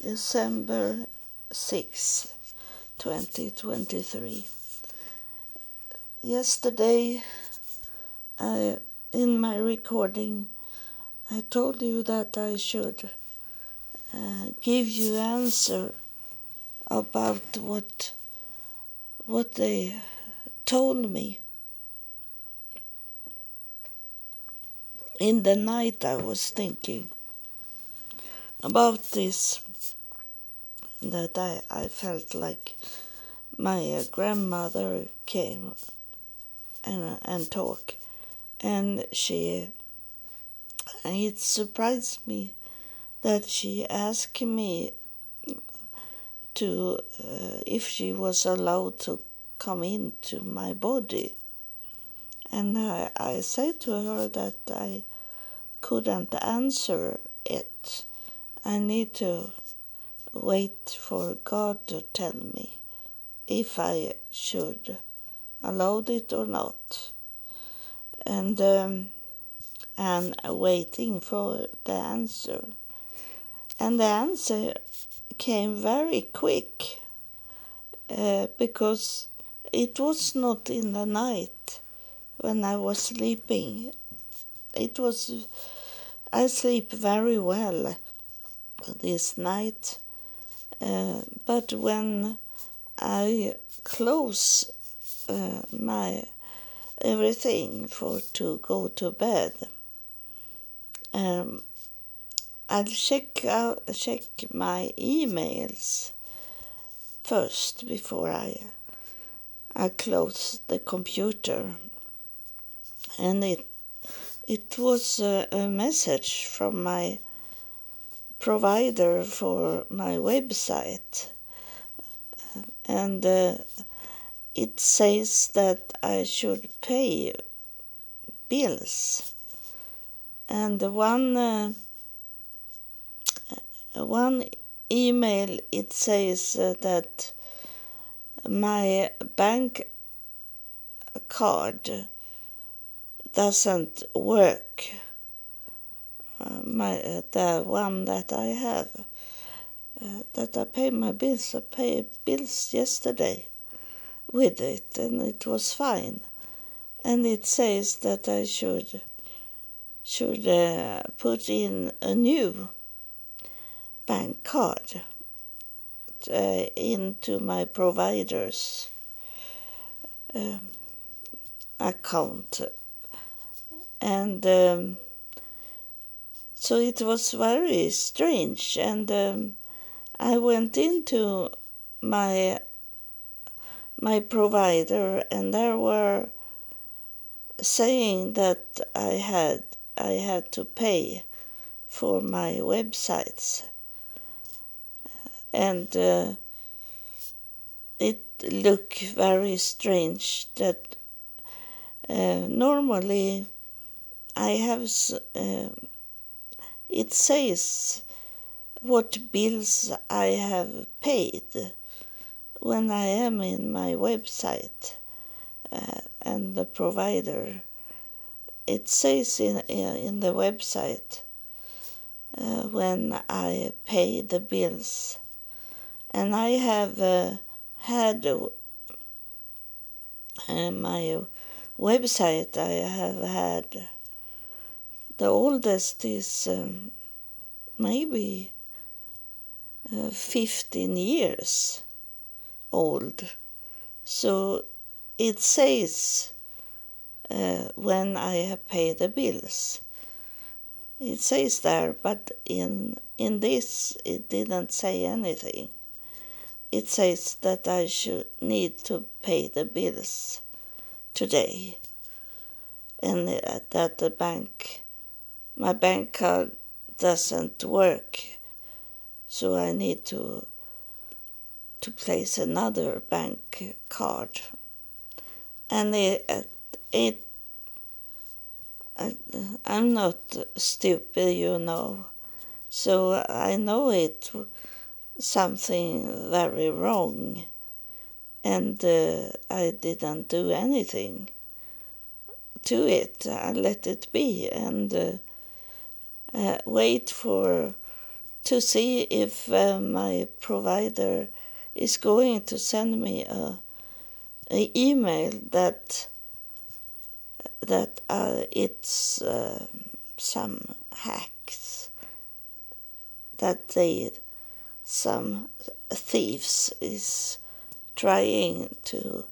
December 6, 2023. Yesterday, I, in my recording, I told you that I should uh, give you answer about what what they told me. In the night, I was thinking about this that I, I felt like my grandmother came and and talk. And she it surprised me that she asked me to uh, if she was allowed to come into my body. And I, I said to her that I couldn't answer it. I need to wait for God to tell me if I should allow it or not. And um, and waiting for the answer. And the answer came very quick uh, because it was not in the night when I was sleeping. It was, I sleep very well this night. Uh, but when I close uh, my everything for to go to bed, um, I'll check check my emails first before I I close the computer, and it it was a, a message from my provider for my website. And uh, it says that I should pay bills. And one uh, one email it says uh, that my bank card doesn't work my uh, the one that I have uh, that I pay my bills. I paid bills yesterday with it, and it was fine. And it says that I should should uh, put in a new bank card uh, into my provider's um, account, and. Um, so it was very strange, and um, I went into my my provider, and there were saying that I had I had to pay for my websites, and uh, it looked very strange that uh, normally I have. Uh, it says what bills I have paid when I am in my website uh, and the provider. It says in, in the website uh, when I pay the bills. And I have uh, had uh, my website, I have had the oldest is um, maybe uh, 15 years old. So it says uh, when I have paid the bills. It says there, but in in this it didn't say anything. It says that I should need to pay the bills today, and that the bank my bank card doesn't work, so I need to to place another bank card. And it, it I'm not stupid, you know, so I know it something very wrong, and uh, I didn't do anything to it. I let it be, and. Uh, uh, wait for to see if uh, my provider is going to send me a, a email that that uh, it's uh, some hacks that they some thieves is trying to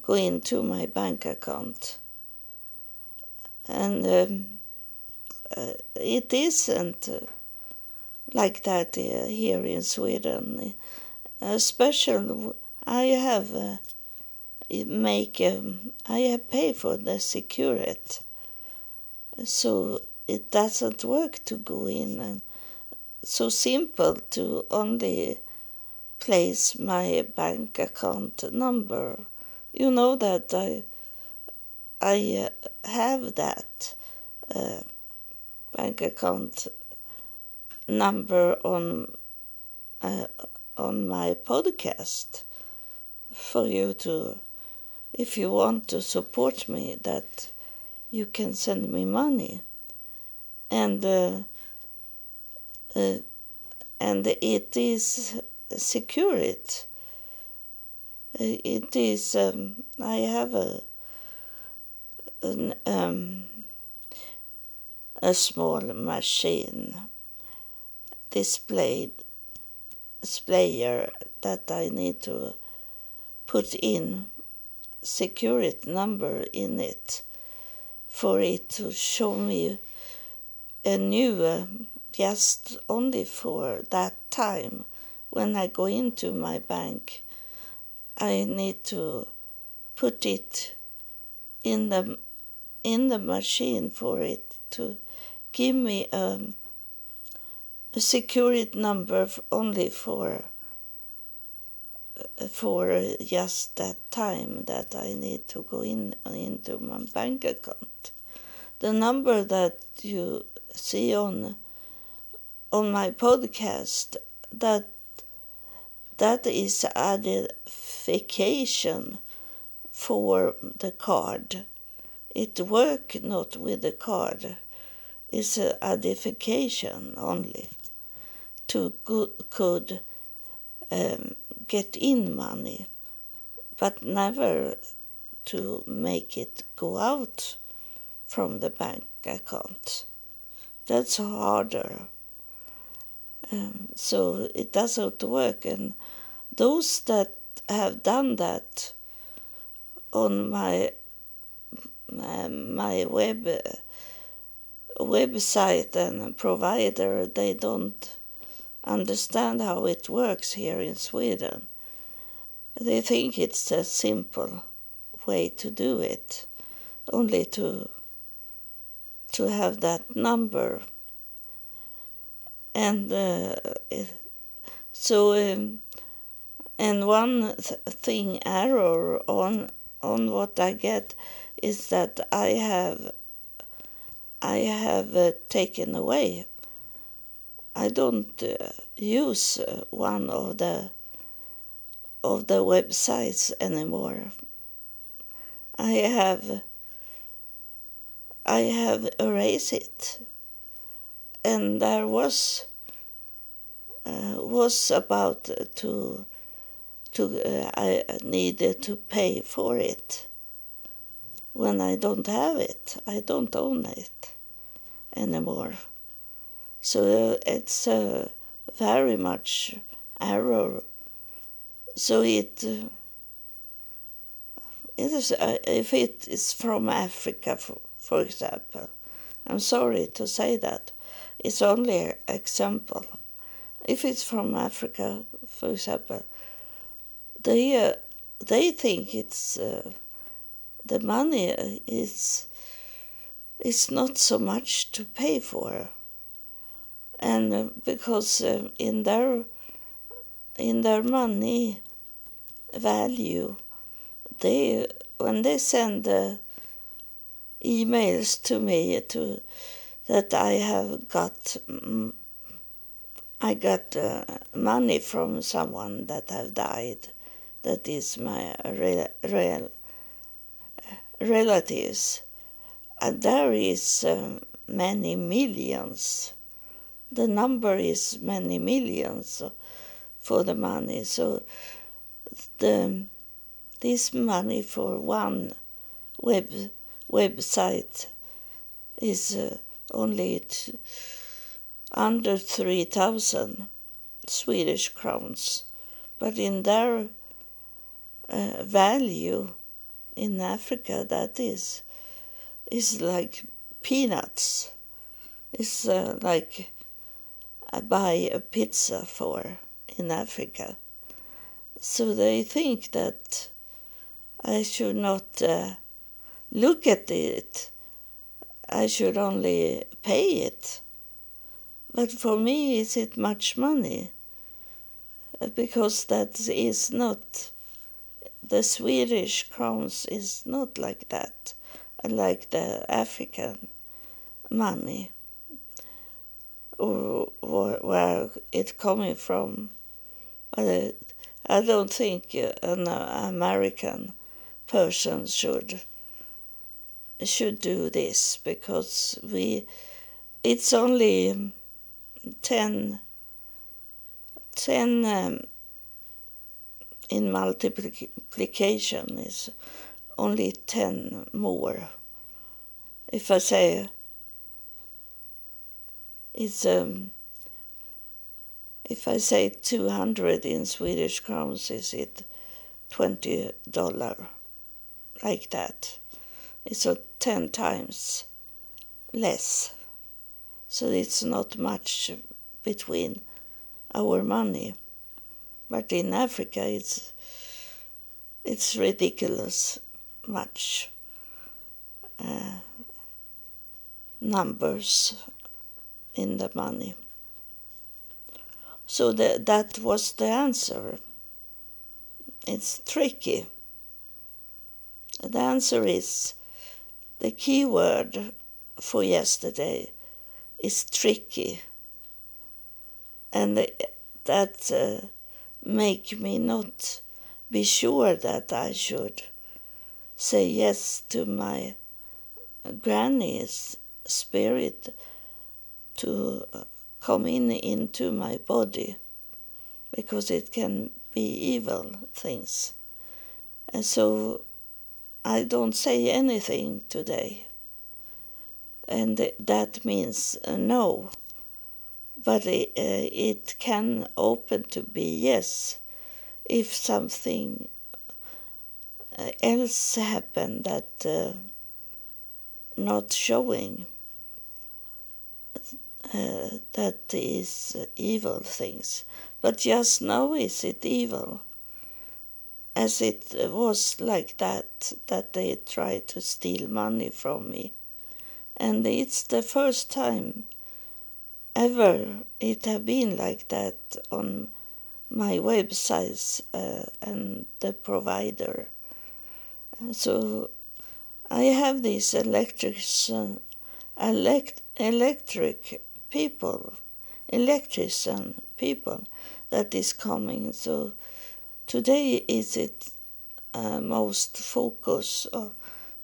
go into my bank account. And um, uh, it isn't uh, like that uh, here in Sweden. A special, I have uh, make um, I have paid for the security, so it doesn't work to go in and so simple to only place my bank account number. You know that I I have that uh, bank account number on uh, on my podcast for you to if you want to support me that you can send me money. And uh, uh, and it is security it is um, i have a an, um, a small machine displayed displayer that I need to put in security number in it for it to show me a new uh, just only for that time when I go into my bank. I need to put it in the in the machine for it to give me um, a security number only for uh, for just that time that I need to go in into my bank account. The number that you see on on my podcast that that is identification for the card it work not with the card. It's a identification only to go, could um, get in money, but never to make it go out from the bank account. That's harder. Um, so it doesn't work, and those that have done that on my my web website and provider they don't understand how it works here in Sweden. They think it's a simple way to do it, only to to have that number. And uh, so, um, and one th- thing error on on what I get is that I have I have uh, taken away. I don't uh, use uh, one of the of the websites anymore. I have I have erased it, and there was uh, was about to to uh, I needed to pay for it when I don't have it. I don't own it anymore. So it's uh, very much error. So it, uh, it is, uh, if it is from Africa, for, for example, I'm sorry to say that. It's only an example. If it's from Africa, for example, they they think it's the money is is not so much to pay for. And uh, because uh, in their in their money value they when they send emails to me to that I have got mm, I got uh, money from someone that have died that is my real, real relatives, and there is um, many millions the number is many millions for the money. So the this money for one web website is uh, only t- under 3000 Swedish crowns but in their uh, value in Africa that is is like peanuts it's uh, like I buy a pizza for in Africa so they think that I should not uh, look at it. I should only pay it. But for me, is it much money? Because that is not, the Swedish crowns is not like that, like the African money, or where it coming from. I, I don't think an American person should should do this because we it's only 10, 10 um, in multiplication is only 10 more if i say it's um, if i say 200 in swedish crowns is it 20 dollar like that. It's 10 times less. So it's not much between our money. But in Africa, it's, it's ridiculous much uh, numbers in the money. So the, that was the answer. It's tricky. The answer is the key word for yesterday is tricky. And that uh, make me not be sure that I should say yes to my granny's spirit to uh, come in into my body because it can be evil things. And so I don't say anything today. And that means uh, no. But it, uh, it can open to be yes if something uh, else happened that uh, not showing uh, that is evil things. But just now is it evil? as it was like that, that they tried to steal money from me. And it's the first time ever it have been like that on my websites uh, and the provider. So I have these electric, uh, elect, electric people, electrician people that is coming. So today is it uh, most focus uh,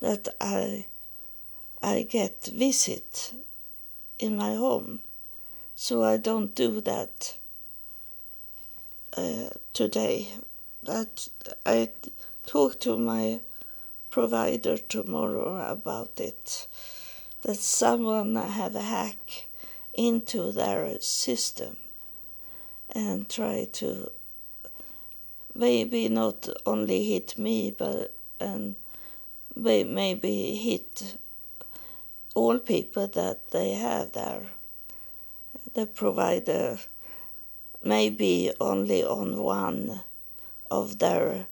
that I I get visit in my home, so I don't do that uh, today. That I talk to my provider tomorrow about it. That someone have a hack into their system and try to maybe not only hit me, but and maybe hit all people that they have there. The provider maybe only on one of their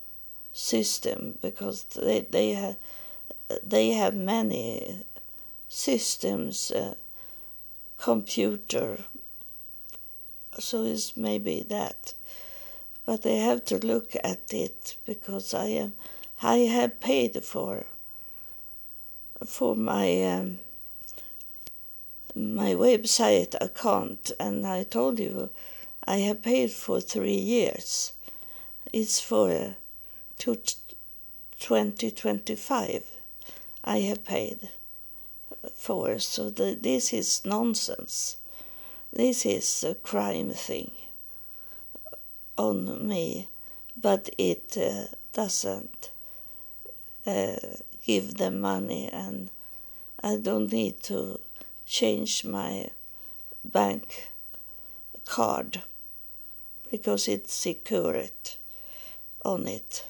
system because they they have they have many systems uh, computer. So it's maybe that. But I have to look at it because I am I have paid for for my um, my website account and I told you I have paid for three years. It's for uh, to 2025 I have paid for so the, this is nonsense this is a crime thing on me, but it uh, doesn't uh, give them money and I don't need to change my bank card because it's secured on it.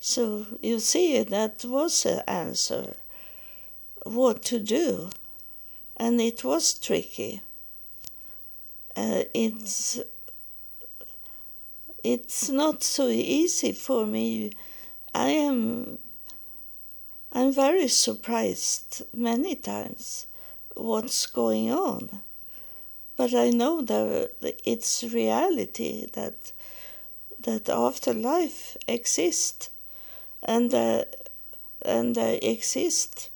So you see, that was the answer what to do, and it was tricky. Uh, it's it's not so easy for me. I am I'm very surprised many times what's going on. But I know that it's reality that that afterlife exists and uh, and uh, exist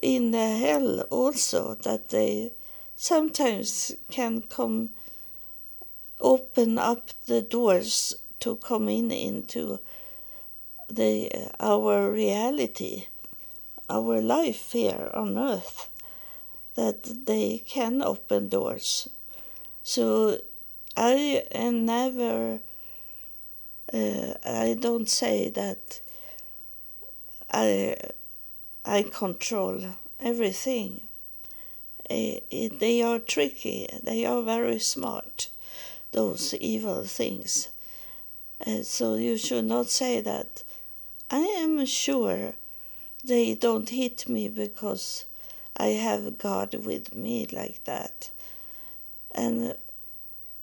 in the hell also that they sometimes can come open up the doors to come in into the our reality, our life here on earth, that they can open doors. So I am never. Uh, I don't say that I I control everything. Uh, it, they are tricky. They are very smart. Those evil things. Uh, so you should not say that I am sure they don't hit me because I have God with me like that. And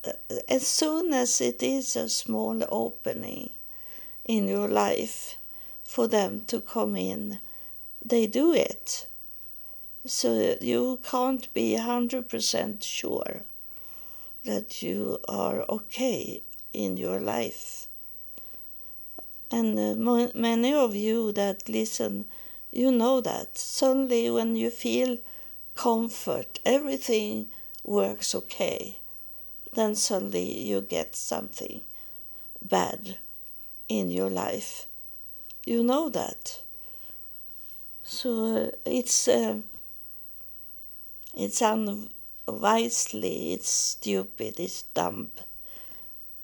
uh, as soon as it is a small opening in your life for them to come in, they do it. So you can't be 100% sure that you are okay in your life. And uh, many of you that listen, you know that. Suddenly, when you feel comfort, everything works okay, then suddenly you get something bad in your life. You know that. So it's uh, it's unwisely, it's stupid, it's dumb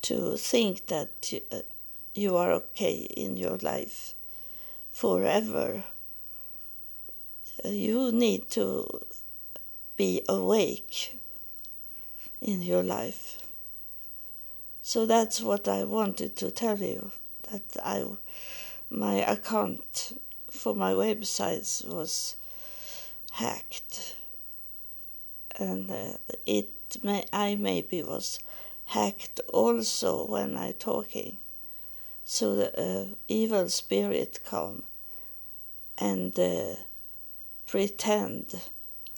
to think that uh, you are okay in your life forever. You need to be awake in your life. So that's what I wanted to tell you that I my account for my websites was hacked and uh, it may I maybe was hacked also when I talking so the uh, evil spirit come and uh, pretend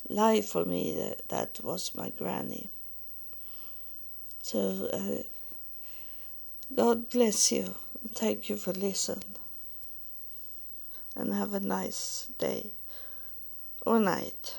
lie for me that that was my granny. So uh, God bless you. Thank you for listening. And have a nice day or night.